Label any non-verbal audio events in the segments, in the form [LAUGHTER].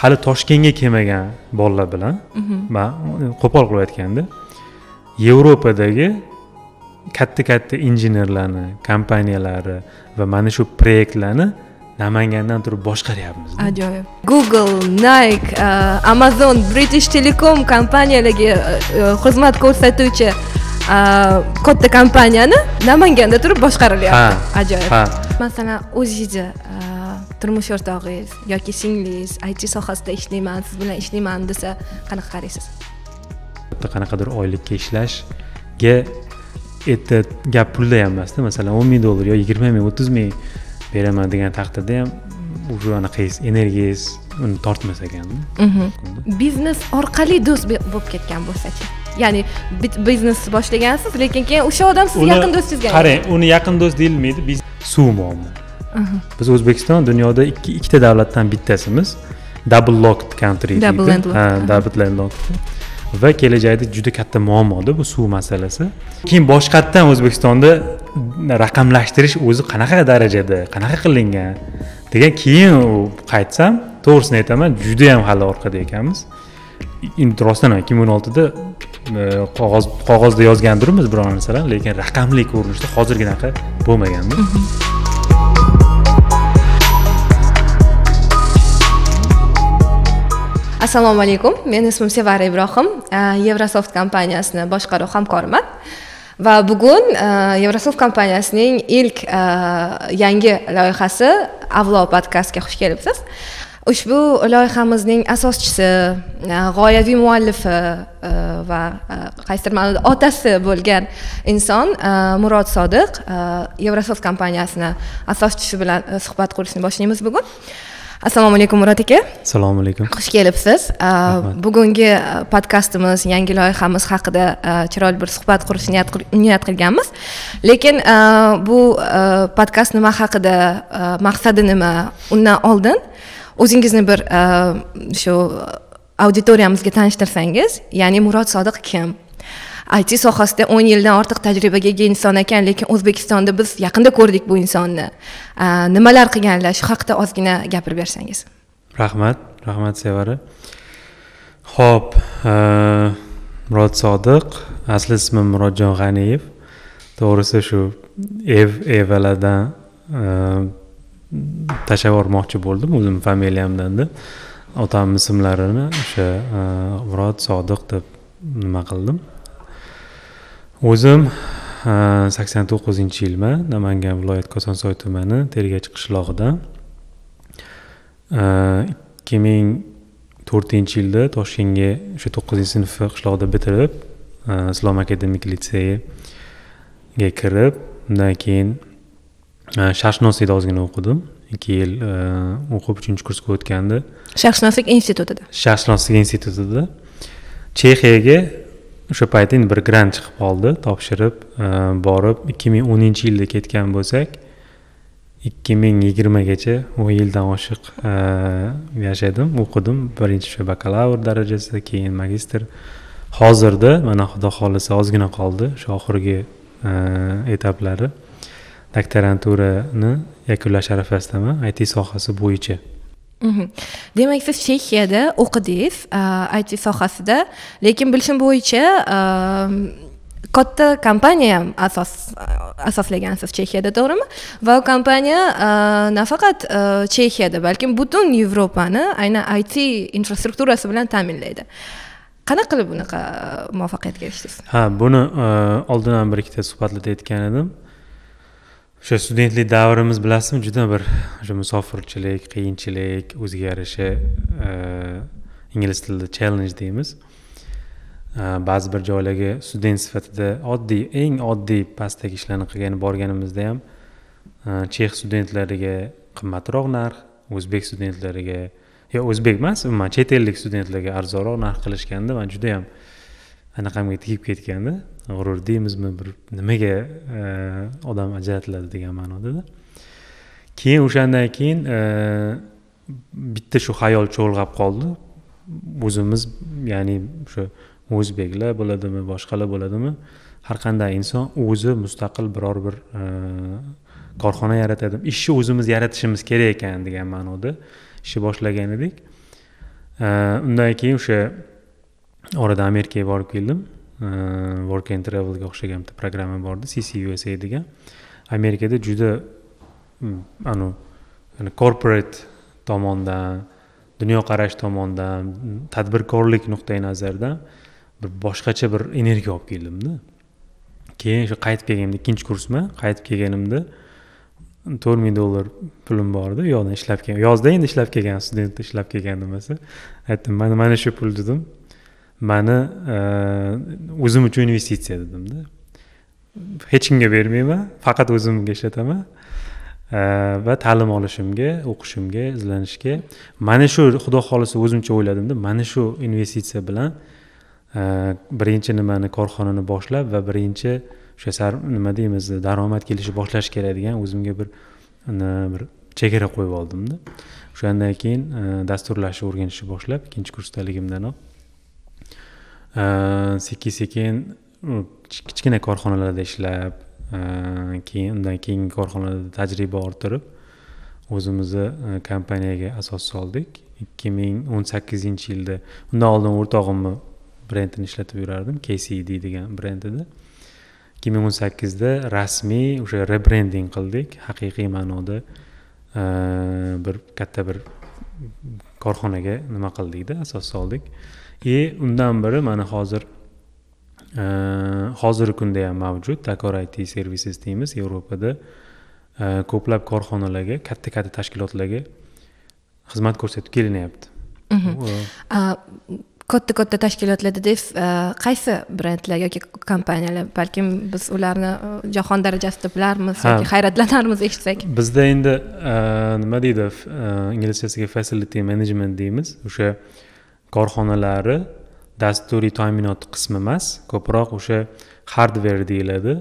hali toshkentga kelmagan bolalar bilan man qo'pol qilib aytganda yevropadagi katta katta injenerlarni kompaniyalari va mana shu proyektlarni namangandan turib boshqaryapmiz ajoyib. Google nike uh, amazon british telecom kompaniyalariga uh, xizmat ko'rsatuvchi uh, katta kompaniyani namanganda turib boshqarilyapti ajoyib. Ha. masalan o'zingizni turmush o'rtog'ingiz yoki singlingiz it sohasida ishlayman siz bilan ishlayman desa qanaqa qaraysiz? Bitta qanaqadir oylikka ishlashga erta gap pulda ham emasda masalan o'n ming dollar yo yigirma ming o'ttiz ming beraman degan taqdirda ham уже anaqangiz energiyangiz uni tortmas ekanda biznes orqali do'st bo'lib ketgan bo'lsachi ya'ni biznes boshlagansiz lekin keyin o'sha odam sizni yaqin do'stingizga qarang uni yaqin do'st deyilmaydi suv muammo biz o'zbekiston dunyoda ikki ikkita davlatdan bittasimiz. Double locked country Double landlocked, double landlocked. Va kelajakda juda katta muammoda bu suv masalasi. Keyin boshqatdan o'zbekistonda raqamlashtirish o'zi qanaqa darajada qanaqa qilingan degan keyin qaytsam to'g'risini aytaman juda yam hali orqada ekanmiz. Endi rostdan ham ikki ming o'n oltida e, qog'oz qog'ozda yozgandirmiz biror narsalarni lekin raqamli ko'rinishda hozirginaqa bo'lmaganda assalomu alaykum. Meni ismim sevara ibrohim. Yevrosoft kompaniyasini boshqaruv hamkoriman va bugun e, yevrosoft kompaniyasining ilk e, yangi loyihasi avlo podkastga xush kelibsiz. Ushbu loyihamizning asoschisi e, g'oyaviy muallifi va qaysidir ma'noda otasi bo'lgan inson murod sodiq yevrosoft kompaniyasini asoschisi bilan suhbat qurishni boshlaymiz bugun. Assalomu alaykum murod aka. Assalomu alaykum. Xush kelibsiz. Bugungi podkastimiz yangi loyihamiz haqida chiroyli bir suhbat qurishni niyat qil- niyat qilganmiz. Lekin bu podkast nima haqida maqsadi nima undan oldin o'zingizni bir shu auditoriyamizga tanishtirsangiz ya'ni murod sodiq kim it sohasida o'n yildan ortiq tajribaga ega inson ekan lekin o'zbekistonda biz yaqinda ko'rdik bu insonni. Nimalar qilganlar? Shu haqida ozgina gapirib bersangiz. Rahmat rahmat sevara. Ho'p e, murod sodiq asli ismim murodjon g'aniyev. To'g'risi shu ev evaladan e, tashlab yubormoqchi bo'ldim o'zimni familiyamdanda. Otamni ismlarini o'sha e, murod sodiq deb nima qildim? O'zim sakson to'qqizinchi yilman namangan viloyati kosonsoy tumani tergachi qishlog'idan ikki ming to'rtinchi yilda toshkentga o'sha to'qqizinchi sinfni qishlog'ida bitirib e, islom akademik litseyiga kirib undan keyin e, sharqshunoslikda ozgina o'qidim. Ikki yil e, o'qib uchinchi kursga o'tganda sharqshunoslik institutida. Sharqshunoslik institutida chexiyaga o'sha payt endi bir grant chiqib qoldi topshirib e, borib ikki ming o'ninchi yilda ketgan bo'lsak ikki ming yigirmagacha o'n yildan oshiq e, yashadim o'qidim. Birinchi o'sha bakalavr darajasida keyin magistr. Hozirda mana xudo xohlasa ozgina qoldi shu oxirgi e, etaplari. Doktoranturani yakunlash arafasidaman it sohasi bo'yicha demak siz chexiyada o'qidingiz it sohasida lekin bilishim bo'yicha katta kompaniya ham asos asoslagansiz chexiyada to'g'rimi va u kompaniya nafaqat chexiyada balki butun yevropani aynan it infrastrukturasi bilan ta'minlaydi qanaqa qilib bunaqa muvaffaqiyatga erishdingiz ha buni oldin ham bir ikkita suhbatlarda aytgan edim o'sha studentlik davrimiz bilasizmi juda bir o'sha musofirchilik qiyinchilik o'ziga yarasha eh, ingliz tilida challenge deymiz. Eh, ba'zi bir joylarga student sifatida oddiy eng oddiy pastdagi ishlarni qilgani borganimizda ham eh, chex studentlariga qimmatroq narx o'zbek studentlariga yo o'zbek emas umuman chet ellik studentlarga arzonroq narx qilishganda man judayam anaqamga tegib ketgandi. G'urur deymizmi? Bir nimaga e, odam ajratiladi degan ma'nodada keyin o'shandan keyin e, bitta shu xayol cho'lg'ab qoldi. O'zimiz ya'ni o'sha o'zbeklar bo'ladimi boshqalar bo'ladimi? Har qanday inson o'zi mustaqil biror bir e, korxona yaratadi. Ishni o'zimiz yaratishimiz kerak ekan degan ma'noda ishni boshlagan edik. Undan keyin o'sha orada amerikaga borib keldim. Э, work and travelga o'xshagan bitta programma bor edi ccusa degan. Amerikada juda anavi corporate tomondan dunyoqarash tomondan tadbirkorlik nuqtai nazaridan bir boshqacha bir energiya olib keldimda. Keyin o'sha qaytib kelganimda ikkinchi kursman qaytib kelganimda to'rt ming dollar pulim bor edi u yoqdan ishlab kelgan yozda endi ishlab kelgan studentda ishlab kelgan nimasi aytdim mana mana shu pul dedim. Mani e, o'zim uchun investitsiya dedimda hech kimga bermayman faqat o'zimga ishlataman. E, va ta'lim olishimga o'qishimga izlanishga. Mana shu xudo xohlasa o'zimcha o'yladimda mana shu investitsiya bilan e, birinchi nimani korxonani boshlab va birinchi o'sha nima deymiz daromad kelishni boshlash kerak degan o'zimga bir bir chegara qo'yib oldimda o'shandan keyin dasturlashni o'rganishni boshlab ikkinchi kursdaligimdanoq sekin sekin kichkina korxonalarda ishlab keyin undan keyingi korxonalarda tajriba orttirib o'zimizni kompaniyaga asos soldik. Ikki ming o'n sakkizinchi yilda undan oldin o'rtog'imni brendini ishlatib yurardim kcd degan brend edi ikki ming o'n sakkizda rasmiy o'sha rebrending qildik. Haqiqiy ma'noda bir katta bir korxonaga nima qildikda asos soldik. И undan beri mana hozir hozirgi kunda ham mavjud. Dakor it services deymiz. Yevropada ko'plab korxonalarga katta katta tashkilotlarga xizmat ko'rsatib kelinyapti. Katta katta tashkilotlar dedingiz qaysi brendlar yoki kompaniyalar balkim biz ularni jahon darajasida bilarmiz yoki hayratlanarmiz eshitsak? Bizda endi nima deydi inglizchasiga facility management deymiz. O'sha korxonalari dasturiy ta'minot qismi emas ko'proq o'sha hardver deyiladi.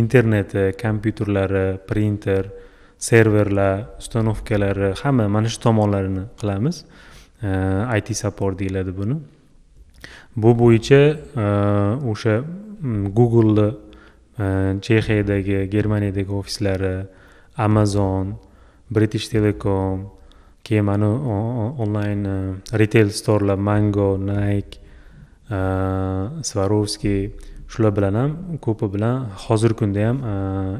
Interneti e, kompyuterlari printer serverlar ustanovkalari hamma mana shu tomonlarini qilamiz. E, It support deyiladi buni. Bu bo'yicha e, o'sha googleni chexiyadagi germaniyadagi ofislari amazon british telecom keyin mana onlayn e, retail storlar mango nike e, swarovski shular bilan ham ko'pi bilan hozirgi kunda ham e,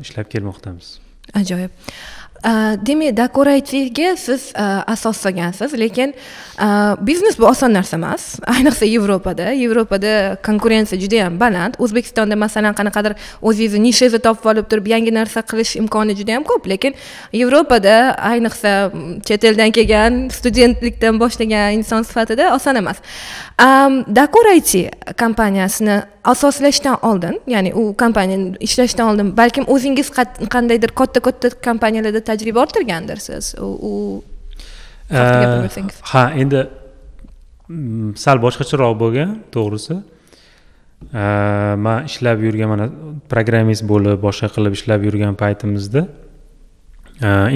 ishlab kelmoqdamiz. Ajoyib. Demak dekorativga siz asos solgansiz lekin biznes bu oson narsa emas ayniqsa yevropada yevropada konkurensiya juda yam baland o'zbekistonda masalan qanaqadir o'zingizni nishangizni topib olib turib yangi narsa qilish imkoni juda yam ko'p lekin yevropada ayniqsa chet eldan kelgan studentlikdan boshlagan inson sifatida oson emas dakor it kompaniyasini asoslashdan oldin ya'ni u kompaniyani ishlashdan oldin balkim o'zingiz qandaydir katta katta kompaniyalarda tajriba orttirgandirsiz u ha endi mm, sal boshqacharoq bo'lgan to'g'risi. Man ishlab yurgan mana programmist bo'lib boshqa qilib ishlab yurgan paytimizda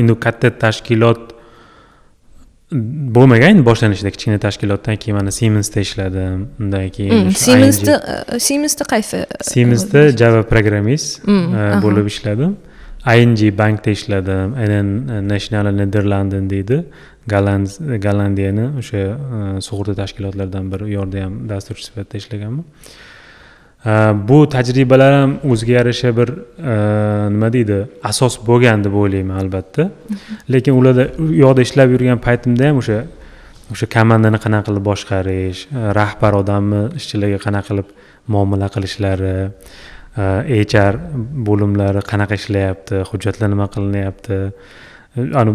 endi katta tashkilot bo'lmagan endi boshlanishida kichkina tashkilotdan keyin mana siemensda ishladim undan keyin mm, siemensda siemensda qaysi siemensda java programmist mm, bo'lib ishladim ing bankda ishladim national netherlanden deydi. Gollandiyani o'sha sug'urta tashkilotlaridan biri u yerda ham dasturchi sifatida ishlaganman. Bu tajribalar ham o'ziga yarasha bir nima deydi asos bo'lgan deb o'ylayman albatta. [LAUGHS] Lekin ularda u yoqda ishlab yurgan paytimda ham o'sha o'sha komandani qanaqa qilib boshqarish rahbar odamni ishchilarga qanaqa qilib muomala qilishlari hr bo'limlari qanaqa ishlayapti hujjatlar nima qilinyapti?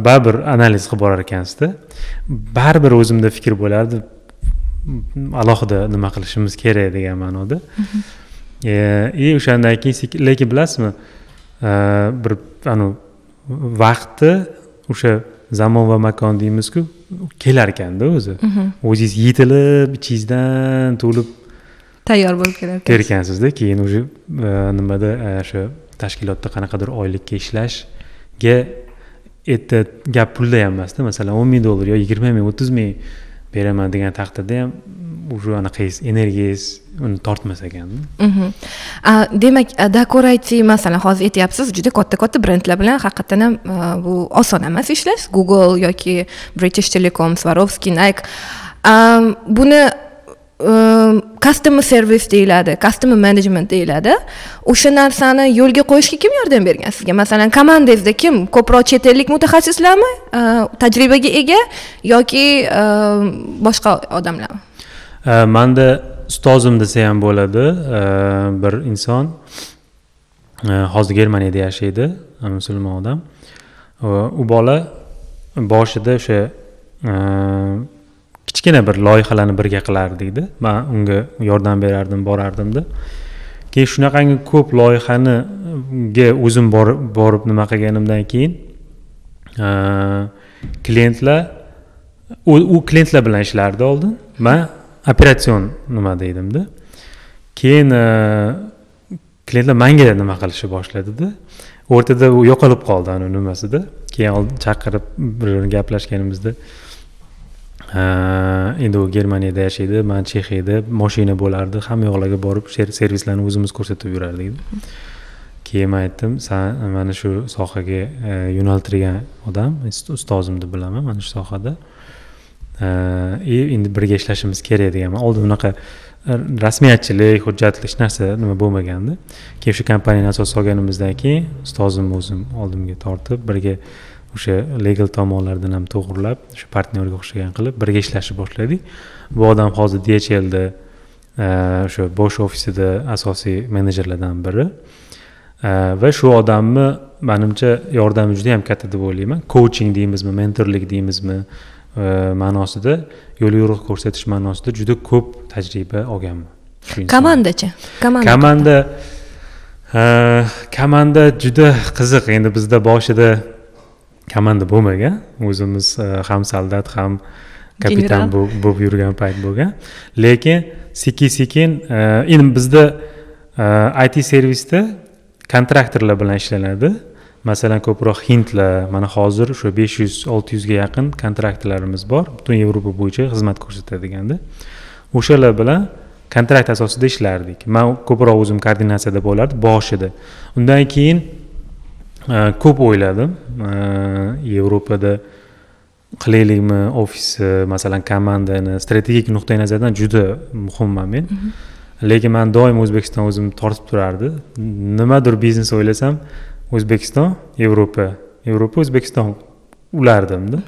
Baribir analiz qilib borar ekansizda. Baribir o'zimda fikr bo'lardi alohida nima qilishimiz kerak degan ma'noda. И o'shandan keyin lekin bilasizmi bir anavi vaqtni o'sha zamon va makon deymizku kelar ekanda o'zi. O'zingiz yetilib ichingizdan to'lib tayyor bo'lib kelar ekansizda keyin уже nimada o'sha tashkilotda qanaqadir oylikka ishlashga erta gap pulda ham emasda. Masalan o'n ming dollar yo yigirma ming o'ttiz ming beraman degan taqdirda ham уже anaqangiz energiyangiz uni tortmas ekanda mhm. demak dekorativ masalan hozir aytyapsiz juda katta katta brendlar bilan haqiqatdan ham bu oson emas ishlash. Google yoki british telecom swarovski nike. Buni customer service deyiladi customer management deyiladi. O'sha narsani yo'lga qo'yishga kim yordam bergan sizga? Masalan komandangizda kim? Ko'proq chet ellik mutaxassislarmi? Tajribaga ega yoki boshqa odamlarmi? Manda ustozim desa ham bo'ladi. Bir inson hozir germaniyada yashaydi musulmon odam. Va u bola boshida o'sha kichkina bir loyihalarni birga qilardikda man unga yordam berardim borardimda keyin shunaqangi ko'p loyihaniga o'zim borib borib nima qilganimdan keyin klientlar u, klientlar bilan ishlardi oldin. Man operatsion nima deydimda keyin klientlar manga nima qilishni boshladida o'rtada u yo'qolib qoldi ani nimasida keyin chaqirib bir birini gaplashganimizda endi u germaniyada yashaydi man chexiyada moshina bo'lardi hamma yoqlarga borib servislarni o'zimiz ko'rsatib yurardik. Keyin man aytdim san mana shu sohaga yo'naltirgan odam ustozimni bilaman mana shu sohada. И endi birga ishlashimiz kerak deganman oldin unaqa er, rasmiyatchilik hujjatli hech narsa nima bo'lmagandi. Keyin shu kompaniyani asos solganimizdan keyin ustozimni o'zim oldimga tortib birga o'sha legal tomonlardan ham to'g'irlab shu partnyorga o'xshagan qilib birga ishlashni boshladik. Bu odam hozir dhlda o'sha bosh ofisida asosiy menejerlardan biri. E, va shu odamni manimcha yordami juda yam katta deb o'ylayman. Coaching deymizmi mentorlik deymizmi e, ma'nosida yo'l yo'riq ko'rsatish ma'nosida juda ko'p tajriba olganman. Komandachi komanda komanda e, komanda juda qiziq. Endi bizda boshida komanda bo'lmagan. O'zimiz e, ham soldat ham kapitan bo'lib yurgan payt bo'lgan. Lekin sekin sekin e, endi bizda e, it servisda kontraktorlar bilan ishlanadi. Masalan ko'proq hindlar mana hozir o'sha besh yuz olti yuzga yaqin kontraktorlarimiz bor. Butun yevropa bo'yicha xizmat ko'rsatadiganda o'shalar bilan kontrakt asosida ishlardik. Man ko'proq o'zim koordinatsiyada bo'lardim boshida undan keyin ko'p o'yladim yevropada qilaylikmi ofisni masalan komandani strategik nuqtai nazardan juda muhimman men lekin man doim o'zbekiston o'zimni tortib turardi. Nimadir biznes o'ylasam o'zbekiston yevropa yevropa o'zbekiston ulardimda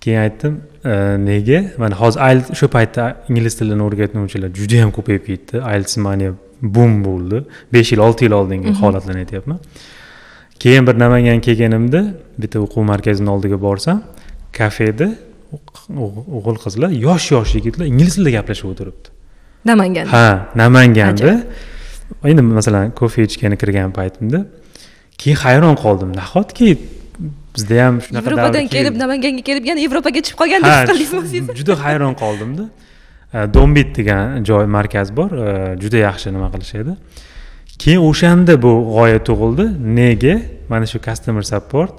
keyin aytdim e, nega? Mana hozir IELTS o'sha paytda ingliz tilini o'rgatuvchilar juda yam ko'payib ketdi. IELTS bum bo'ldi. Besh yil olti yil oldingi holatlarni aytyapman keyin bir namangan kelganimda bitta o'quv markazini oldiga borsam kafeda o'g- o'g'il qizlar yosh yosh yigitlar ingliz tilida gaplashib o'tiribdi. Namanganda? Ha namanganda. Endi masalan kofe ichgani kirgan paytimda keyin hayron qoldim. Nahotki bizda ham shunaqa yevropadan kelib namanganga kelib yana yevropaga tushib qolgan deb o'zingiz juda hayron qoldimda. Dombit degan joy markaz bor. Juda yaxshi nima qilishadi keyin o'shanda bu g'oya tug'ildi. Nega? Mana shu customer support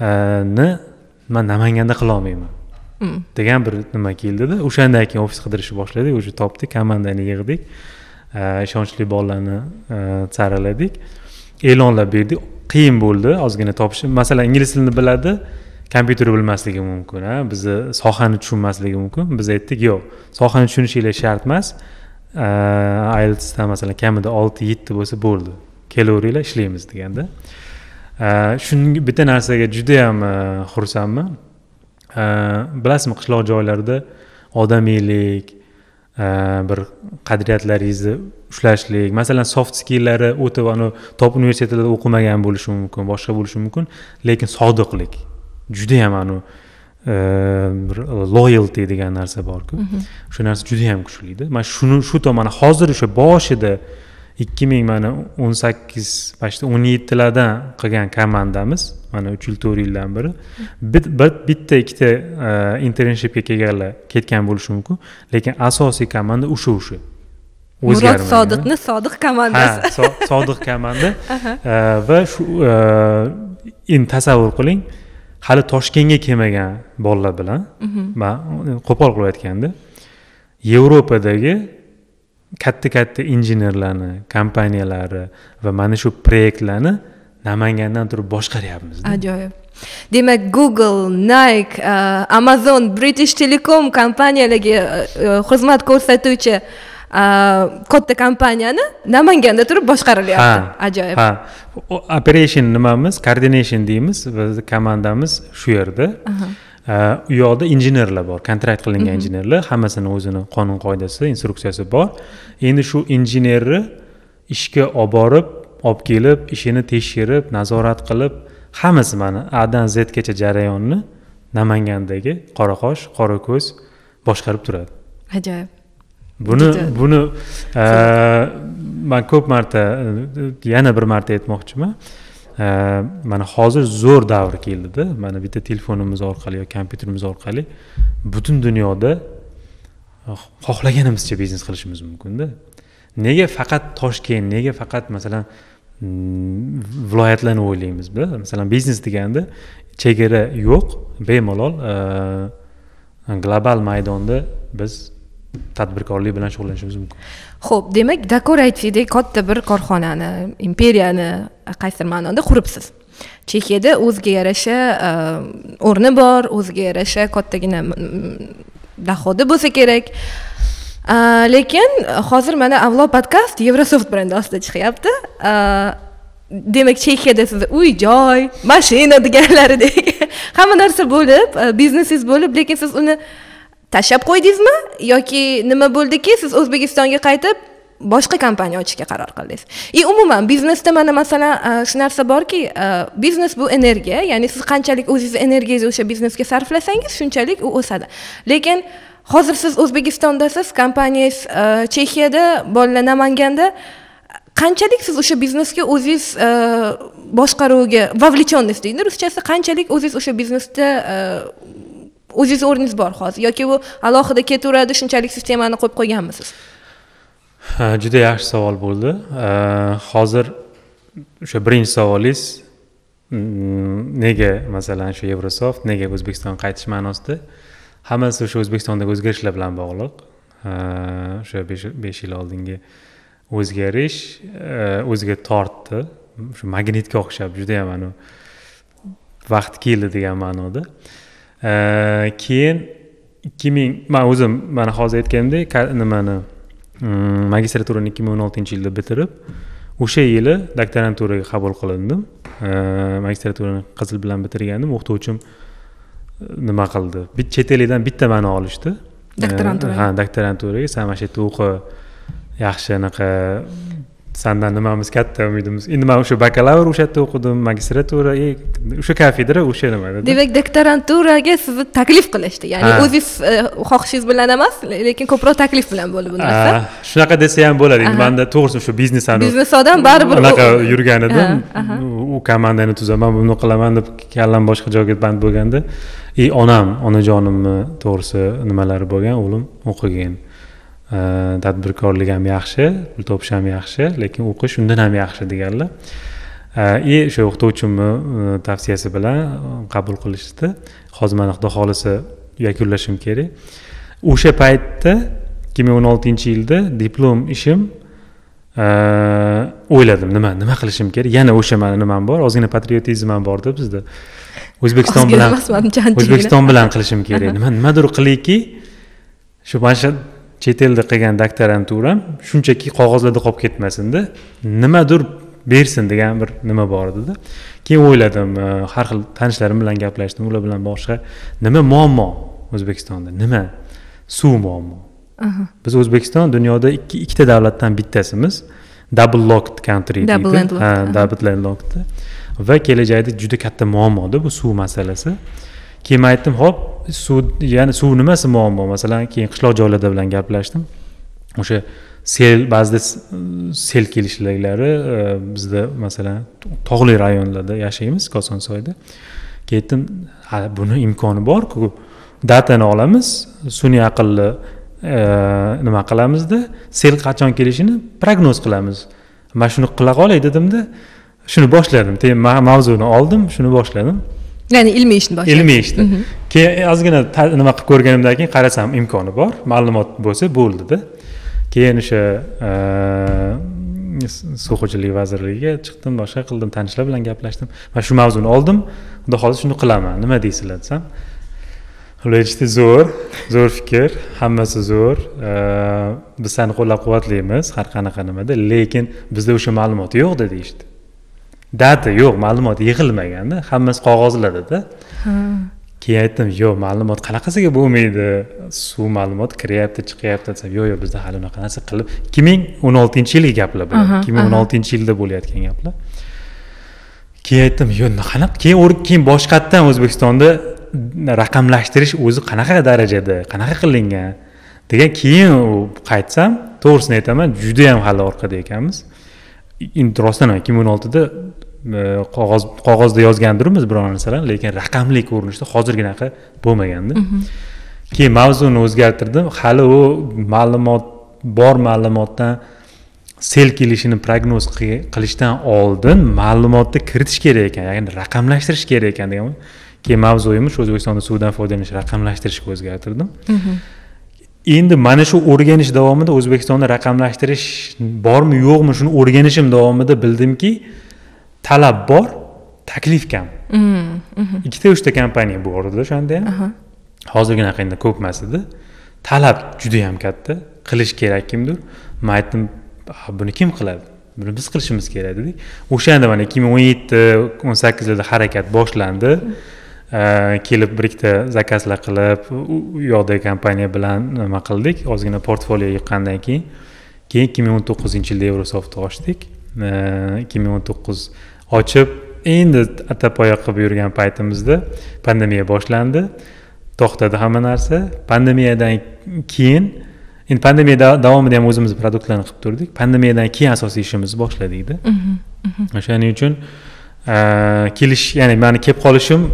e, ni man namanganda qilolmayman Mm. degan bir nima keldida o'shandan keyin ofis qidirishni boshladik уже topdik komandani yig'dik. E, ishonchli bolalarni saraladik e'lonlar berdik. Qiyin bo'ldi ozgina topish masalan ingliz tilini biladi kompyuter bilmasligi mumkin a bizni sohani tushunmasligi mumkin. Biz aytdik yo'q sohani tushunishinglar shart emas ieltsdan masalan kamida olti yetti bo'lsa bo'ldi. Kelaveringlar ishlaymiz deganda. Shunga bitta narsaga judayam e, xursandman. Bilasizmi qishloq joylarda odamiylik e, bir qadriyatlaringizni ushlashlik masalan soft skilllari o'ta anavi top universitetlarda o'qimagan bo'lishi mumkin boshqa bo'lishi mumkin lekin sodiqlik. Judayam anavi bir loyalty degan narsa borku. O'sha narsa judayam kuchlida man shuni shu tomoni hozir o'sha boshida ikki ming mana o'n sakkiz почти o'n yettilardan qilgan komandamiz mana uch yil to'rt yildan beri bitta ikkita internshipga kelganlar ketgan bo'lishi mumkin. Lekin asosiy komanda o'sha o'sha murod sodiqni sodiq komandasi. Ha sodiq komanda. [LAUGHS] Va shu endi tasavvur qiling hali toshkentga kelmagan bolalar bilan man qo'pol qilib aytganda yevropadagi katta katta injenerlarni kompaniyalari va mana shu proyektlarni namangandan turib boshqaryapmiz ajoyib. Demak google nike amazon british telecom kompaniyalariga xizmat ko'rsatuvchi katta kompaniyani namanganda turib boshqarilyapti ajoyib ha operation nimamiz coordination deymiz bizni komandamiz shu yerda u yoqda injenerlar bor kontrakt qilingan injenerlar hammasini o'zini qonun qoidasi instruksiyasi bor endi shu injenerni ishga olib borib olib kelib ishini tekshirib nazorat qilib hammasi mana adan zgacha jarayonni namangandagi qoraqosh qorako'z boshqarib turadi ajoyib buni buni man ko'p marta yana bir marta aytmoqchiman. Mana hozir zo'r davr keldida. Mana bitta telefonimiz orqali yoki kompyuterimiz orqali butun dunyoda xohlaganimizcha biznes qilishimiz mumkinda. Nega faqat toshkent nega faqat masalan mm, viloyatlarni o'ylaymizda masalan biznes deganda chegara yo'q bemalol global maydonda biz tadbirkorlik bilan shug'ullanishimiz mumkin. Ho'p demak dakor aytdingdek katta bir korxonani imperiyani qaysidir ma'noda quribsiz. Chexiyada o'ziga yarasha e, o'rni bor o'ziga yarasha kattagina dohodi bo'lsa kerak. E, lekin hozir mana avlo podkast yevrosoft brendi ostida chiqyapti. E, demak chexiyada sizni uy joy mashina deganlaridek [LAUGHS] hamma narsa bo'lib biznesingiz bo'lib lekin siz uni tashlab qo'ydingizmi? Yoki nima bo'ldiki? Siz o'zbekistonga qaytib boshqa kompaniya ochishga qaror qildingiz. И umuman biznesda mana masalan e, shu narsa borki e, biznes bu energiya ya'ni siz qanchalik o'zingizni energiyangizni o'sha biznesga sarflasangiz shunchalik u o'sadi. Lekin hozir siz o'zbekistondasiz kompaniyangiz chexiyada bolalar namanganda qanchalik siz o'sha biznesga o'zingiz boshqaruvga вовлеченность deydi ruschasi qanchalik o'zingiz o'sha biznesda o'zingizni o'rningiz bor hozir yoki u alohida ketaveradi shunchalik sistemani qo'yib qo'yganmisiz? Juda yaxshi savol bo'ldi. Hozir o'sha birinchi savolingiz mm, nega masalan shu yevrosoft nega o'zbekistonga qaytish ma'nosida? Hammasi o'sha o'zbekistondagi o'zgarishlar bilan bog'liq. O'sha besh yil oldingi o'zgarish o'ziga tortdi. Shu magnitga o'xshab judayam anavi vaqt keldi degan ma'noda. Keyin ikki ming man o'zim mana hozir aytgandek nimani mm, magistraturani ikki ming o'n oltinchi yilda bitirib o'sha yili doktoranturaga qabul qilindim. Magistraturani qizil bilan bitirgandim. O'qituvchim nima qildi? Chet eldan bitta mani olishdi. Doktoranturaga? Ha doktoranturaga san mana shu yerda o'qi yaxshi anaqa sandan nimamiz katta umidimiz. Endi man o'sha bakalavr o'sha yerda o'qidim magistratura e, o'sha kafedra o'sha nimada? Demak doktoranturaga sizni taklif qilishdi. Ya'ni o'zingiz e, xohishingiz bilan emas lekin ko'proq taklif bilan bo'ldi bu narsa shunaqa desa ham bo'ladi. Endi manda to'g'risi shu biznes biznes odam baribir unaqa yurgan edim. U komandani tuzaman buni qilaman deb kallam boshqa joyga band bo'lganda и onam onajonimni to'g'risi nimalari bo'lgan? O'g'lim o'qigan tadbirkorlik ham yaxshi pul topish ham yaxshi lekin o'qish undan ham yaxshi deganlar. И o'sha o'qituvchimni e, tavsiyasi bilan qabul qilishdi. Hozir mana xudo xohlasa yakunlashim kerak. O'sha paytda ikki ming o'n oltinchi yilda diplom ishim o'yladim. Nima nima qilishim kerak? Yana o'sha mani nimam bor ozgina patriotizm ham borda bizda. O'zbekiston bilan o'zbekiston bilan qilishim kerak. [LAUGHS] Nima nimadir qilayki shu mana shu chet elda qilgan doktoranturam shunchaki qog'ozlarda qolib ketmasinda nimadir bersin degan bir nima bor edida. Keyin o'yladim e, har xil tanishlarim bilan gaplashdim ular bilan boshqa nima muammo o'zbekistonda? Nima? Suv muammo. Biz o'zbekiston dunyoda ikki ikkita davlatdan bittasimiz. Double locked country double deydi double landlocked. Va kelajakda juda katta muammoda bu suv masalasi keyin man aytdim ho'p suv ya'ni suv nimasi muammo? Masalan keyin qishloq joylarda bilan gaplashdim. O'sha sel ba'zida sel kelishliklari e, bizda masalan tog'li rayonlarda yashaymiz kosonsoyda keyin aytdim ha buni imkoni borku datani olamiz sun'iy aqlni e, nima qilamizda sel qachon kelishini prognoz qilamiz. Mana shuni qila qolay dedimda shuni boshladim. Mavzuni oldim shuni boshladim. Ya'ni ilmiy ishni boshladingiz ilmiy ishni. Keyin ozgina nima qilib ko'rganimdan keyin qarasam imkoni bor. Ma'lumot bo'lsa bo'ldida keyin o'sha suv xo'jaligi vazirligiga chiqdim boshqa qildim tanishlar bilan gaplashdim mana shu mavzuni oldim. Xudo xohlasa shuni qilaman. Nima deysizlar desam? Ular aytishdi zo'r zo'r fikr hammasi zo'r. Biz seni qo'llab quvvatlaymiz har qanaqa nimada lekin bizda o'sha ma'lumot yo'q deyishdi data yo'q ma'lumot yig'ilmaganda hammasi qog'ozlardada keyin aytdim yo'q ma'lumot qanaqasiga bo'lmaydi? Suv ma'lumot kiryapti chiqyapti desam yo'q yo'q bizda hali unaqa narsa qilib ikki ming o'n oltinchi yilgi gaplar bular ikki ming o'n oltinchi yilda bo'layotgan gaplar? Keyin aytdim yo'q qanaqa? Keyin keyin boshqatdan o'zbekistonda raqamlashtirish o'zi qanaqa darajada qanaqa qilingan? degan keyin qaytsam to'g'risini aytaman judayam hali orqada ekanmiz rostdan ham ikki ming o'n oltida e, qog'oz qog'ozda yozgandirmiz biror narsalarni lekin raqamli ko'rinishda hozirginaqa bo'lmaganda mhm. keyin mavzuni o'zgartirdim hali u ma'lumot bor ma'lumotdan sel kelishini prognoz qilishdan oldin ma'lumotni kiritish kerak ekan ya'ni raqamlashtirish kerak ekan degan keyin mavzuyimiz shu o'zbekistonda suvdan foydalanish raqamlashtirishga o'zgartirdim mhm. Endi mana shu o'rganish davomida o'zbekistonda raqamlashtirish bormi yo'qmi shuni o'rganishim davomida bildimki talab bor taklif kam. Mm, mhm. ikkita uchta kompaniya bor edi o'shanda ham. Hozirginaqa endi ko'p emas edi talab judayam katta. Qilish kerak kimdir. Man aytdim buni kim qiladi? Buni biz qilishimiz kerak dedik. O'shanda mana ikki ming o'n yetti o'n sakkizlarda harakat boshlandi kelib bir ikkita zakazlar qilib u yoqdagi kompaniya bilan nima qildik? Ozgina portfolio yiqqandan keyin keyin ikki ming o'n to'qqizinchi yilda evrosoftni ochdik ikki ming o'n to'qqiz ochib endi atapoya qilib yurgan paytimizda pandemiya boshlandi. To'xtadi hamma narsa. Pandemiyadan keyin endi pandemiya davomida ham o'zimiz produktlarni qilib turdik. Pandemiyadan keyin asosiy ishimizni boshladik mhm, mhm. o'shaning uchun kelish ya'ni mani kelib qolishim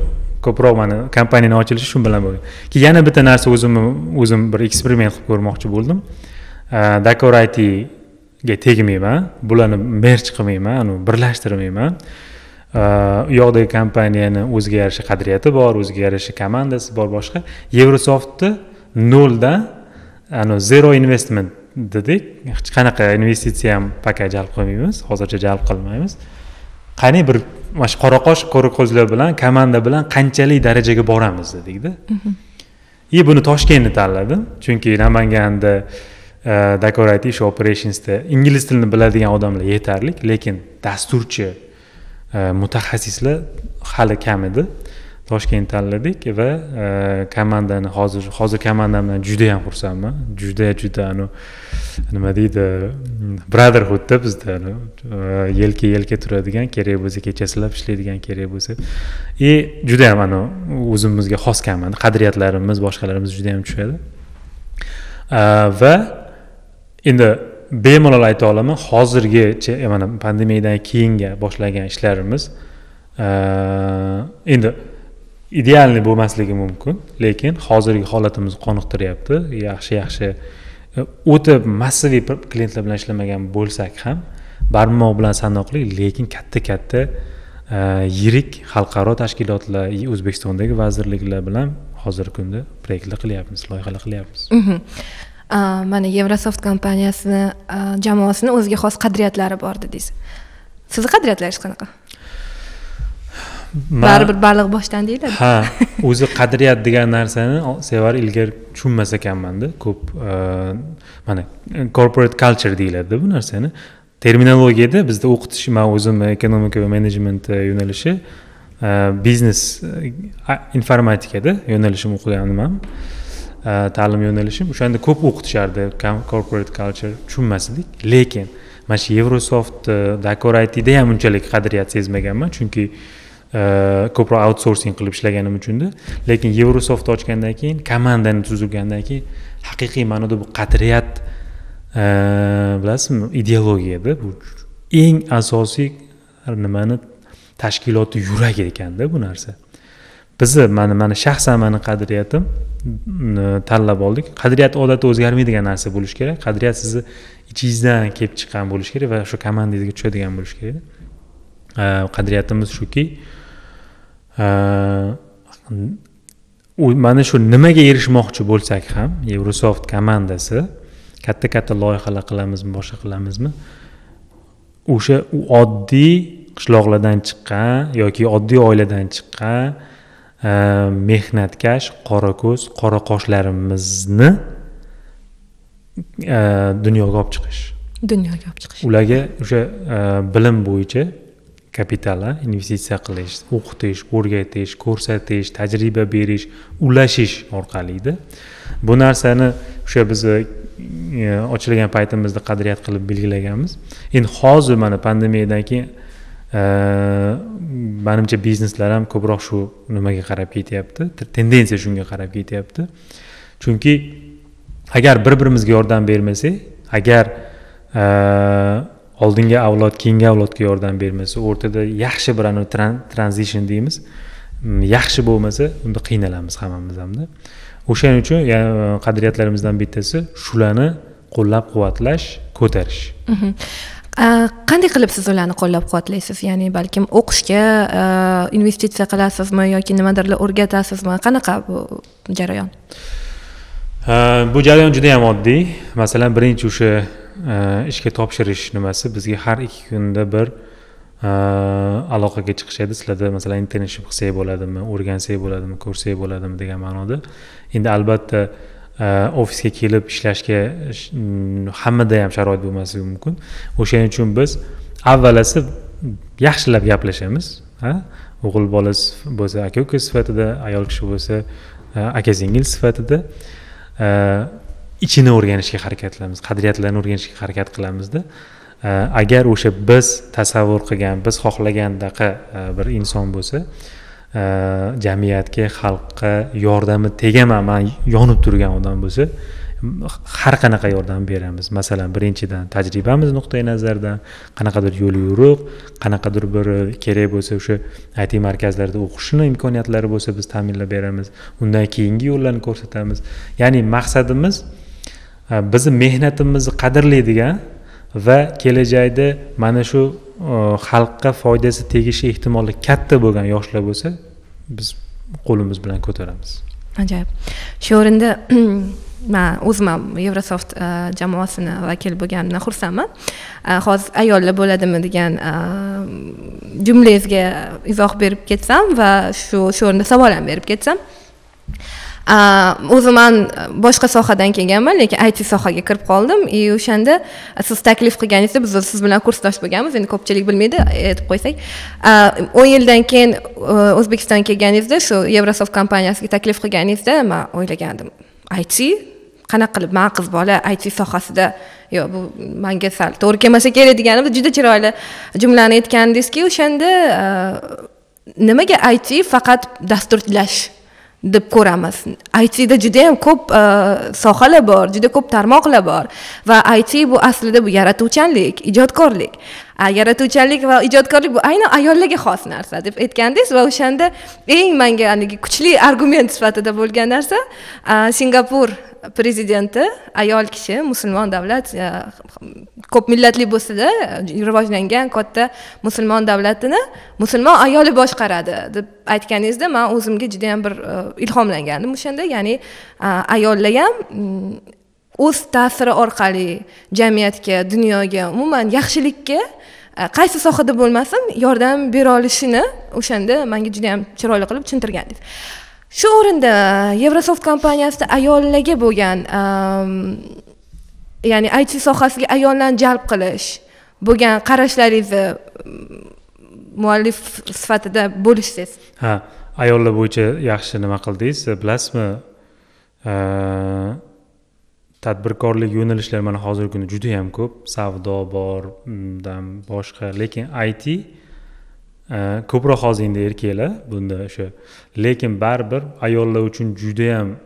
ko'proq mana kompaniyani ochilishi shu bilan bo'lgan. Keyin yana bitta narsa o'zimni o'zim bir eksperiment qilib ko'rmoqchi bo'ldim. Dakor itga tegmayman. Bularni merch qilmayman birlashtirmayman. U yoqdagi kompaniyani o'ziga yarasha qadriyati bor o'ziga yarasha komandasi bor boshqa. Yevrosoftni noldan zero investment dedik. Hech qanaqa investitsiya ham пока jalb qilmaymiz hozircha jalb qilmaymiz. Qani bir mana shu qora qosh qora ko'zlar bilan komanda bilan qanchalik darajaga boramiz dedikda и buni toshkentni tanladim. Chunki namanganda e, decorative ish operationsda ingliz tilini biladigan odamlar yetarli lekin dasturchi e, mutaxassislar hali kam edi toshkent tanladik va e, komandani hozir hozir komandamdan juda yam xursandman. Juda juda nima deydi brotherhoodda bizda e, yelka yelka turadigan kerak bo'lsa kechasilab ishlaydigan kerak bo'lsa. И judayam anavi o'zimizga xos komanda qadriyatlarimiz boshqalarimiz judayam tushadi. E, va endi bemalol ayta olaman hozirgacha mana pandemiyadan keyinga boshlagan ishlarimiz endi idealniy bo'lmasligi mumkin lekin hozirgi holatimiz qoniqtiryapti. Yaxshi yaxshi. O'ta massaviy klientlar bilan ishlamagan bo'lsak ham barmoq bilan sanoqli lekin katta katta e, yirik xalqaro tashkilotlar o'zbekistondagi vazirliklar bilan hozirgi kunda proyektlar qilyapmiz loyihalar qilyapmiz. Mhm. Mana yevrosoft kompaniyasini jamoasini o'ziga xos qadriyatlari bor dedingiz. Sizni qadriyatlaringiz qanaqa baribir baliq boshdan deyiladi. Ha [LAUGHS] o'zi qadriyat degan narsani sevar ilgari tushunmas ekanmanda. Ko'p e, mana corporate culture deyiladida bu narsani. Terminologiyada bizda o'qitish man o'zim ekonomika va menejment yo'nalishi e, biznes e, informatikada yo'nalishim o'qiganman ta'lim yo'nalishim. O'shanda ko'p o'qitishardi corporate culture tushunmas edik. Lekin mana shu yevrosoft dakor itda ham unchalik qadriyat sezmaganman. Chunki ko'proq outsourcing qilib ishlaganim uchunda lekin yevrosoft ochgandan keyin komandani tuzilgandan keyin haqiqiy ma'noda bu qadriyat bilasizmi ideologiyada bu eng asosiy nimani tashkiloti yuragi ekanda bu narsa. Bizni mani mani shaxsan mani qadriyatim tanlab oldik. Qadriyat odatda o'zgarmaydigan narsa bo'lishi kerak. Qadriyat sizni ichingizdan kelib chiqqan bo'lishi kerak va shu komandangizga tushadigan bo'lishi kerak. Qadriyatimiz shuki mana shu nimaga erishmoqchi bo'lsak ham yevrosoft komandasi katta katta loyihalar qilamizmi boshqa qilamizmi o'sha u oddiy qishloqlardan chiqqan yoki oddiy oiladan chiqqan e, mehnatkash qorako'z qora qoshlarimizni e, dunyoga olib chiqish. Dunyoga olib chiqish. Ularga o'sha e, bilim bo'yicha kapital investitsiya qilish o'qitish o'rgatish ko'rsatish tajriba berish ulashish orqalida bu narsani o'sha biz e, ochilgan paytimizda qadriyat qilib belgilaganmiz. Endi hozir mana pandemiyadan keyin e, manimcha bizneslar ham ko'proq shu nimaga qarab ketyapti? Tendensiya shunga qarab ketyapti. Chunki agar bir birimizga yordam bermasak agar e, oldingi avlod keyingi avlodga yordam bermasa o'rtada yaxshi bir anavi transition deymiz. Yaxshi bo'lmasa unda qiynalamiz hammamiz hamda. O'shaning uchun qadriyatlarimizdan bittasi shularni qo'llab quvvatlash ko'tarish. Mhm. qanday qilib siz ularni qo'llab quvvatlaysiz ya'ni balkim o'qishga investitsiya qilasizmi yoki nimadirlar o'rgatasizmi? Qanaqa bu jarayon? Bu jarayon juda yam oddiy. Masalan birinchi o'sha E, ishga topshirish nimasi? Bizga har ikki kunda bir e, aloqaga chiqishadi. Sizlarda masalan internship qilsak bo'ladimi o'rgansak bo'ladimi ko'rsak bo'ladimi degan ma'noda. Endi albatta e, ofisga kelib ishlashga hammada ham sharoit bo'lmasligi mumkin. O'shaning uchun biz avvalasi yaxshilab gaplashamiz o'g'il bola bo'lsa aka uka sifatida ayol kishi bo'lsa aka singil sifatida. Ichini o'rganishga harakat qilamiz qadriyatlarni o'rganishga harakat qilamizda. Agar o'sha biz tasavvur qilgan biz xohlagandaqa e, bir inson bo'lsa e, jamiyatga xalqqa yordami tegaman man yonib turgan odam bo'lsa har qanaqa yordam beramiz. Masalan birinchidan tajribamiz nuqtai nazaridan qanaqadir yo'l yo'riq qanaqadir bir kerak bo'lsa o'sha it markazlarida o'qishni imkoniyatlari bo'lsa biz ta'minlab beramiz. Undan keyingi yo'llarni ko'rsatamiz. Ya'ni maqsadimiz E, bizni mehnatimizni qadrlaydigan va kelajakda mana shu e, xalqqa foydasi tegishi ehtimoli katta bo'lgan yoshlar bo'lsa biz qo'limiz bilan ko'taramiz. Ajoyib. Shu o'rinda [CLEARS THROAT] man o'zim ham yevrosoft e, jamoasini vakili bo'lganimdan xursandman. Hozir ayollar bo'ladimi degan jumlangizga izoh berib ketsam va shu shu o'rinda savol ham berib ketsam o'zi man e, boshqa sohadan kelganman lekin it sohaga kirib qoldim. И o'shanda e, siz taklif qilganingizda biz siz bilan kursdosh bo'lganmiz. Endi ko'pchilik bilmaydi e, aytib qo'ysak. O'n yildan keyin o'zbekistonga kelganingizda shu yevrosoft kompaniyasiga taklif qilganingizda man o'ylagandim it qanaqa qilib man qiz bola it sohasida? Yo'q bu manga sal to'g'ri kelmasa kerak deganimda juda chiroyli jumlani aytgandingizki o'shanda nimaga it faqat dasturlash deb ko'ramiz. Itda judayam ko'p e, sohalar bor juda ko'p tarmoqlar bor va it bu aslida bu yaratuvchanlik ijodkorlik. Yaratuvchanlik va ijodkorlik bu aynan ayollarga xos narsa deb aytgandingiz va o'shanda eng manga haligi kuchli argument sifatida bo'lgan narsa singapur prezidenti ayol kishi musulmon davlat ko'p millatli bo'lsada rivojlangan katta musulmon davlatini musulmon ayoli boshqaradi deb aytganingizda man o'zimga judayam bir ilhomlangandim o'shanda ya'ni ayollar ham o'z ta'siri orqali jamiyatga dunyoga umuman yaxshilikka e, qaysi sohada bo'lmasin yordam bera olishini o'shanda manga juda yam chiroyli qilib tushuntirgandingiz. Shu o'rinda yevrosoft kompaniyasida ayollarga bo'lgan ya'ni it sohasiga ayollarni jalb qilish bo'lgan qarashlaringizni muallif sifatida bo'lishsangiz ha ayollar bo'yicha yaxshi nima qildingiz? Bilasizmi? Tadbirkorlik yo'nalishlari mana hozirgi kunda juda yam ko'p. Savdo bor boshqa. Lekin it e, ko'proq hozir endi erkaklar bunda o'sha. Lekin baribir ayollar uchun judayam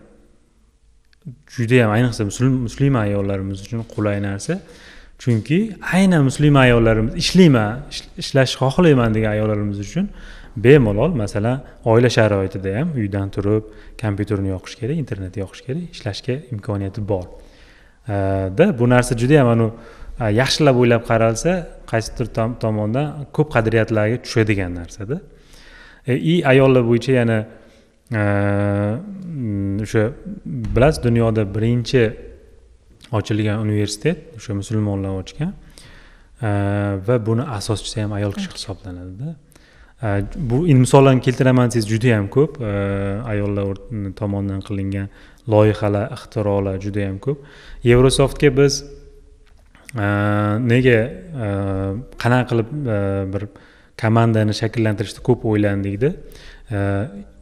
judayam ayniqsa muslima ayollarimiz uchun qulay narsa. Chunki aynan muslima ayollarimiz ishlayman ishlashni xohlayman degan ayollarimiz uchun bemalol masalan oila sharoitida ham uydan turib kompyuterni yoqish kerak internetni yoqish kerak ishlashga imkoniyati bor. Da bu narsa juda yam anavi yaxshilab o'ylab qaralsa qaysidir tomondan ko'p qadriyatlarga tushadigan narsada и ayollar bo'yicha yana o'sha bilasiz dunyoda birinchi ochilgan universitet o'sha musulmonlar ochgan va buni asoschisi ham ayol kishi hisoblanadida bu misollarni keltiraman desangiz judayam ko'p ayollar tomonidan qilingan loyihalar ixtirolar juda yam ko'p. Yevrosoftga biz e, nega e, qanaqa qilib e, bir komandani shakllantirishda ko'p o'ylandikda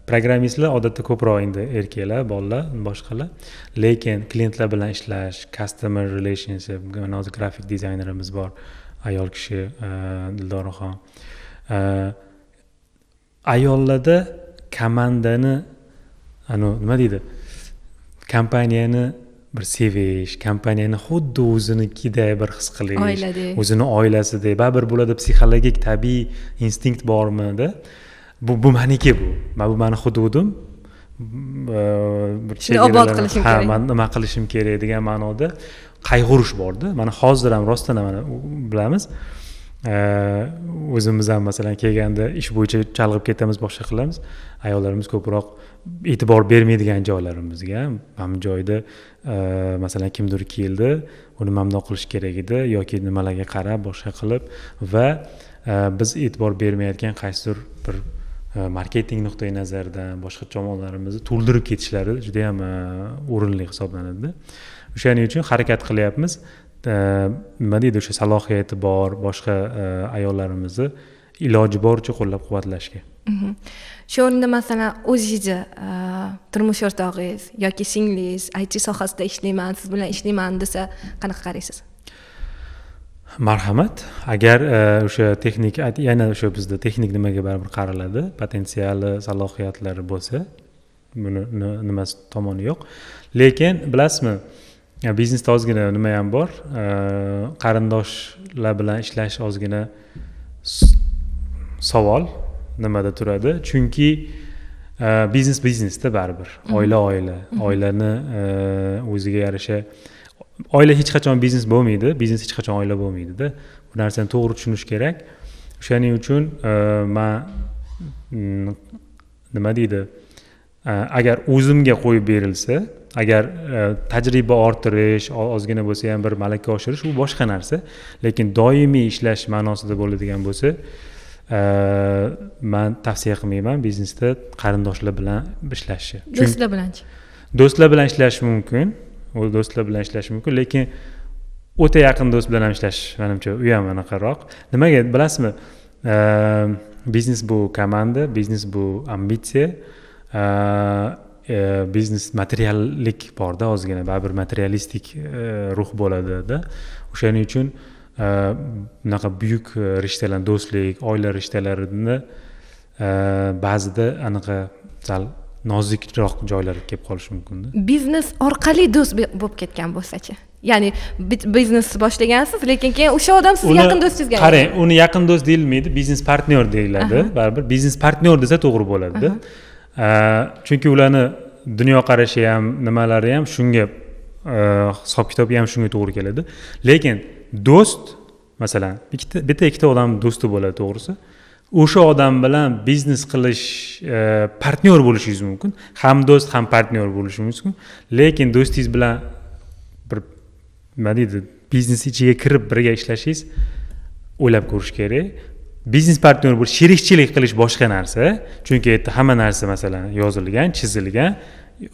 programmistlar odatda ko'proq endi erkaklar bolalar boshqalar. Lekin klientlar bilan ishlash customer relationship mana hozir grafik dizaynerimiz bor ayol kishi dildoraxon ayollarda komandani anavi nima deydi? Kompaniyani bir sevish kompaniyani xuddi o'zinikiday bir his qilish oiladek o'zini oilasidek baribir bo'ladi. Psixologik tabiiy instinkt bormida bu bu maniki bu. Man bu mani hududim. Bir Shuni obod qilishim ha kerak. man nima qilishim kerak degan ma'noda qayg'urish borda mana hozir ham rostdan ham mana bilamiz. O'zimiz ham masalan kelganda ish bo'yicha chalg'ib ketamiz boshqa qilamiz. Ayollarimiz ko'proq e'tibor bermaydigan joylarimizga. Mana joyda e, masalan kimdir keldi uni mamnun qilish kerak edi yoki nimalarga qarab boshqa qilib va e, biz e'tibor bermayotgan qaysidir bir e, marketing nuqtai nazaridan boshqa tomonlarimizni to'ldirib ketishlari juda yam o'rinli hisoblanadida o'shaning uchun harakat qilyapmiz. Nima deydi o'sha salohiyati bor boshqa ayollarimizni iloji boricha qo'llab quvvatlashga mhmm. Shu o'rinda masalan o'zingizni turmush o'rtog'ingiz yoki singlingiz it sohasida ishlayman siz bilan ishlayman desa qanaqa qaraysiz marhamat agar e, o'sha texnik yana o'sha bizda texnik nimaga baribir qaraladi potensiali salohiyatlari bo'lsa buni nimasi tomoni yo'q lekin bilasizmi biznesda ozgina nima ham bor qarindoshlar bilan ishlash ozgina savol nimada turadi. Chunki e, biznes biznesda baribir. Oila oila. Oilani e, o'ziga yarasha oila hech qachon biznes bo'lmaydi biznes hech qachon oila bo'lmaydida. Bu narsani to'g'ri tushunish kerak. O'shaning uchun e, man mm, nima deydi? Agar o'zimga qo'yib berilsa agar tajriba orttirish ozgina bo'lsa ham bir malaka oshirish u boshqa narsa. Lekin doimiy ishlash ma'nosida bo'ladigan bo'lsa man tavsiya qilmayman biznesda qarindoshlar bilan ishlashni do'stlar bilanchi do'stlar bilan ishlash mumkin. U do'stlar bilan ishlash mumkin lekin o'ta yaqin do'st bilan ham ishlash manimcha u ham anaqaroq. Nimaga bilasizmi? Biznes bu komanda biznes bu ambitsiya. E, biznes materiallik borda ozgina baribir materialistik e, ruh bo'ladida. O'shaning uchun bunaqa buyuk rishtalar do'stlik oila rishtalarini ba'zida anaqa sal nozikroq joylarga kelib qolishi mumkinda biznes orqali do'st bo'lib ketgan bo'lsachi ya'ni biznesni boshlagansiz lekin keyin o'sha odam sizni yaqin do'stingizga qarang uni yaqin do'st deyilmaydi biznes partnyor deyiladi baribir biznes partnyor desa to'g'ri bo'ladida chunki ularni dunyoqarashi ham nimalari ham shunga hisob kitobi ham shunga to'g'ri keladi lekin do'st masalan ikkita bitta ikkita odam do'sti bo'ladi to'g'risi. O'sha odam bilan biznes qilish e, partnyor bo'lishingiz mumkin. Ham do'st ham partnyor bo'lishingiz mumkin. Lekin do'stingiz bilan bir nima deydi biznes ichiga kirib birga ishlashingiz o'ylab ko'rish kerak. Biznes partnyor bo'lish sherikchilik qilish boshqa narsa. Chunki u yerda hamma narsa masalan yozilgan chizilgan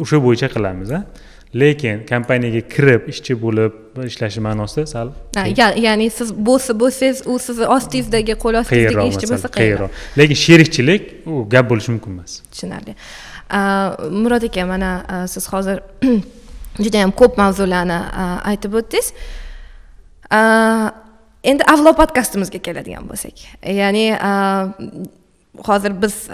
o'sha bo'yicha qilamiz a lekin kompaniyaga kirib ishchi bo'lib ishlashi ma'nosida sal ya'ni siz bo'lsa bo'lsangiz u sizni ostingizdagi qo'l ostingizdagi ishchi bo'lsa qiyinroq. lekin sherikchilik u gap bo'lishi mumkin emas. Tushunarli. Murod aka mana siz hozir [CLEARS THROAT] juda yam ko'p mavzularni aytib o'tdingiz. Endi avlo podkastimizga keladigan bo'lsak. Ya'ni hozir biz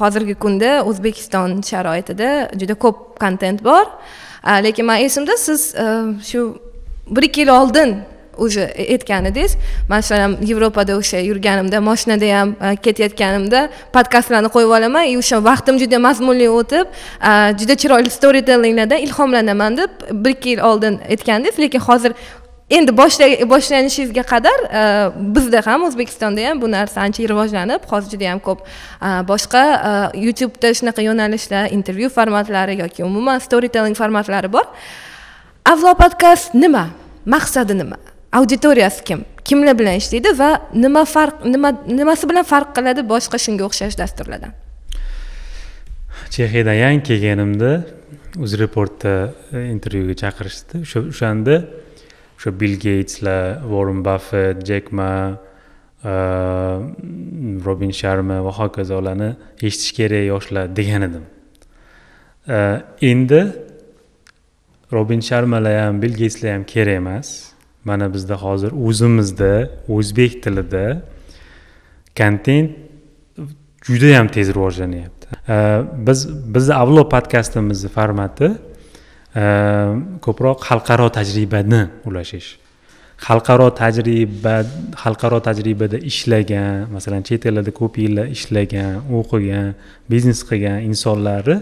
hozirgi kunda o'zbekiston sharoitida juda ko'p kontent bor. A, lekin man esimda siz e, shu bir ikki yil oldin уже aytgan edingiz man ham yevropada o'sha yurganimda mashinada ham e, ketayotganimda podkastlarni qo'yib olaman. И o'sha vaqtim juda mazmunli o'tib e, juda chiroyli storytellinglardan ilhomlanaman deb bir ikki yil oldin aytgandingiz lekin hozir endi boshlanishiga boshlanishingizga qadar e, bizda ham o'zbekistonda ham bu narsa ancha rivojlanib hozir juda yam ko'p e, boshqa e, youtubeda shunaqa yo'nalishda intervyu formatlari yoki umuman storytelling formatlari bor. Avlo podkast nima? Maqsadi nima? Auditoriyasi kim? Kimlar bilan ishlaydi va nima farq nima nimasi bilan farq qiladi boshqa shunga o'xshash dasturlardan? Chexiyadan yangi kelganimda uzreportda intervyuga chaqirishdi. O'shanda o'sha bill geytslar vorren baffet jek ma uh, robin sharma va hokazolarni eshitish kerak yoshlar degan edim. Uh, endi robin sharmalar ham bill geytslar ham kerak emas. Mana bizda hozir o'zimizda o'zbek tilida kontent judayam tez rivojlanyapti. Uh, biz bizni avlo podkastimizni formati ko'proq xalqaro tajribani ulashish. Xalqaro tajriba xalqaro tajribada ishlagan masalan chet ellarda ko'p yillar ishlagan o'qigan biznes qilgan insonlarni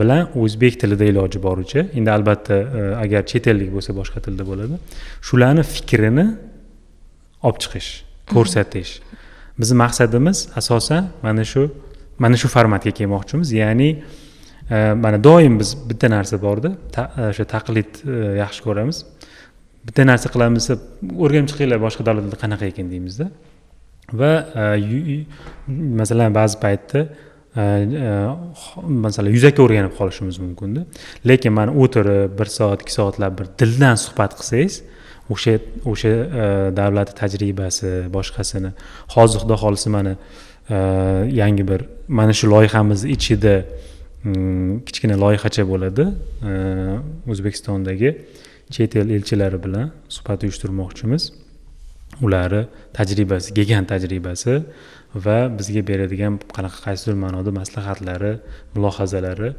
bilan o'zbek tilida iloji boricha endi albatta e, agar chet ellik bo'lsa boshqa tilda bo'ladi shularni fikrini olib chiqish ko'rsatish. Bizni maqsadimiz asosan mana shu mana shu formatga kelmoqchimiz. Ya'ni mana doim biz bitta narsa borda e, o'sha taqlid e, yaxshi ko'ramiz. Bitta narsa qilamiz desa o'rganib chiqinglar boshqa davlatlarda qanaqa ekan deymizda. Va e, masalan ba'zi paytda masalan yuzaki o'rganib qolishimiz mumkinda. Lekin mana o'tirib bir soat ikki soatlab bir dildan suhbat qilsangiz o'sha o'sha e, davlat tajribasi boshqasini hozir xudo xohlasa mana yangi bir mana shu loyihamizni ichida Mm, kichkina loyihacha bo'ladi. Eh, O'zbekistondagi chet el elchilari bilan suhbat uyushtirmoqchimiz. Ularni tajribasi gigant tajribasi va bizga beradigan qanaqa qaysidir ma'noda maslahatlari mulohazalari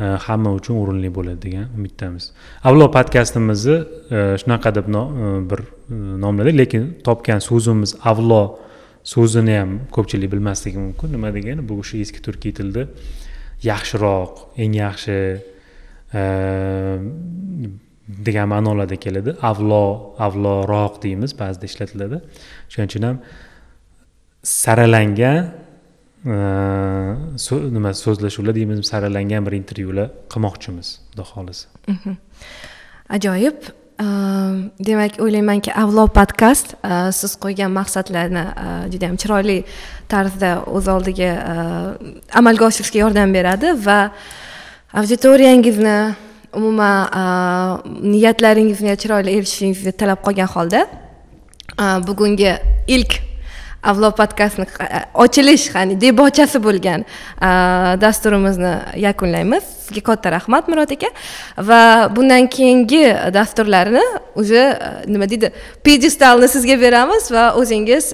eh, hamma uchun o'rinli bo'ladi degan umiddamiz. Avvalo podkastimizni eh, shunaqa deb bir nomladik lekin topgan so'zimiz avlo so'zini ham ko'pchilik bilmasligi mumkin. Nima degani? Bu o'sha eski turkiy tilda yaxshiroq eng yaxshi e, degan ma'nolarda keladi. Avlo avloroq deymiz ba'zida ishlatiladi. Shuning uchun ham saralangan e, nima so'zlashuvlar deymiz saralangan bir intervyular qilmoqchimiz xudo xohlasa. Mhmm. Ajoyib. Demak o'ylaymanki avlo podkast siz qo'ygan maqsadlarni juda yam chiroyli tarzda o'z oldiga amalga oshirishga yordam beradi va auditoriyangizni umuman niyatlaringizni chiroyli erishishingizni tilab qolgan holda bugungi ilk avlo podkastni ochilish ya'ni debochasi bo'lgan dasturimizni yakunlaymiz. Sizga katta rahmat murod aka. Va bundan keyingi dasturlarni уже nima deydi pedestalni sizga beramiz va o'zingiz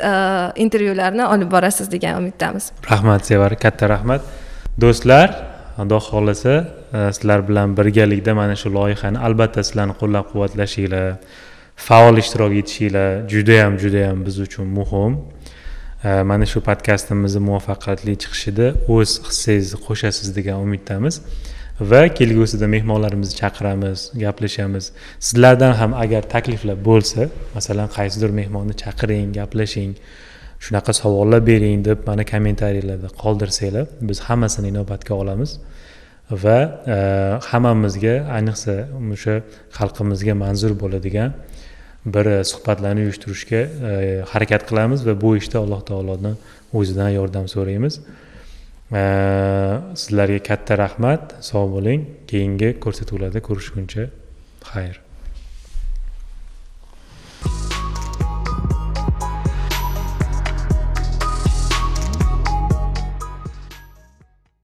intervyularni olib borasiz degan umiddamiz. Rahmat sevara. Katta rahmat. Do'stlar xudo xohlasa sizlar bilan birgalikda mana shu loyihani albatta sizlarni qo'llab quvvatlashinglar faol ishtirok etishinglar. Judayam judayam biz uchun muhim. Mana shu podkastimizni muvaffaqiyatli chiqishida o'z hissangizni qo'shasiz degan umiddamiz. Va kelgusida mehmonlarimizni chaqiramiz gaplashamiz. Sizlardan ham agar takliflar bo'lsa masalan qaysidir mehmonni chaqiring gaplashing shunaqa savollar bering deb mana kommentariyalarda qoldirsanglar biz hammasini inobatga olamiz. Va e, hammamizga ayniqsa o'sha xalqimizga manzur bo'ladigan bir suhbatlarni uyushtirishga e, harakat qilamiz va bu ishda alloh taolodan o'zidan yordam so'raymiz. E, sizlarga katta rahmat sog' bo'ling. Keyingi ko'rsatuvlarda ko'rishguncha xayr.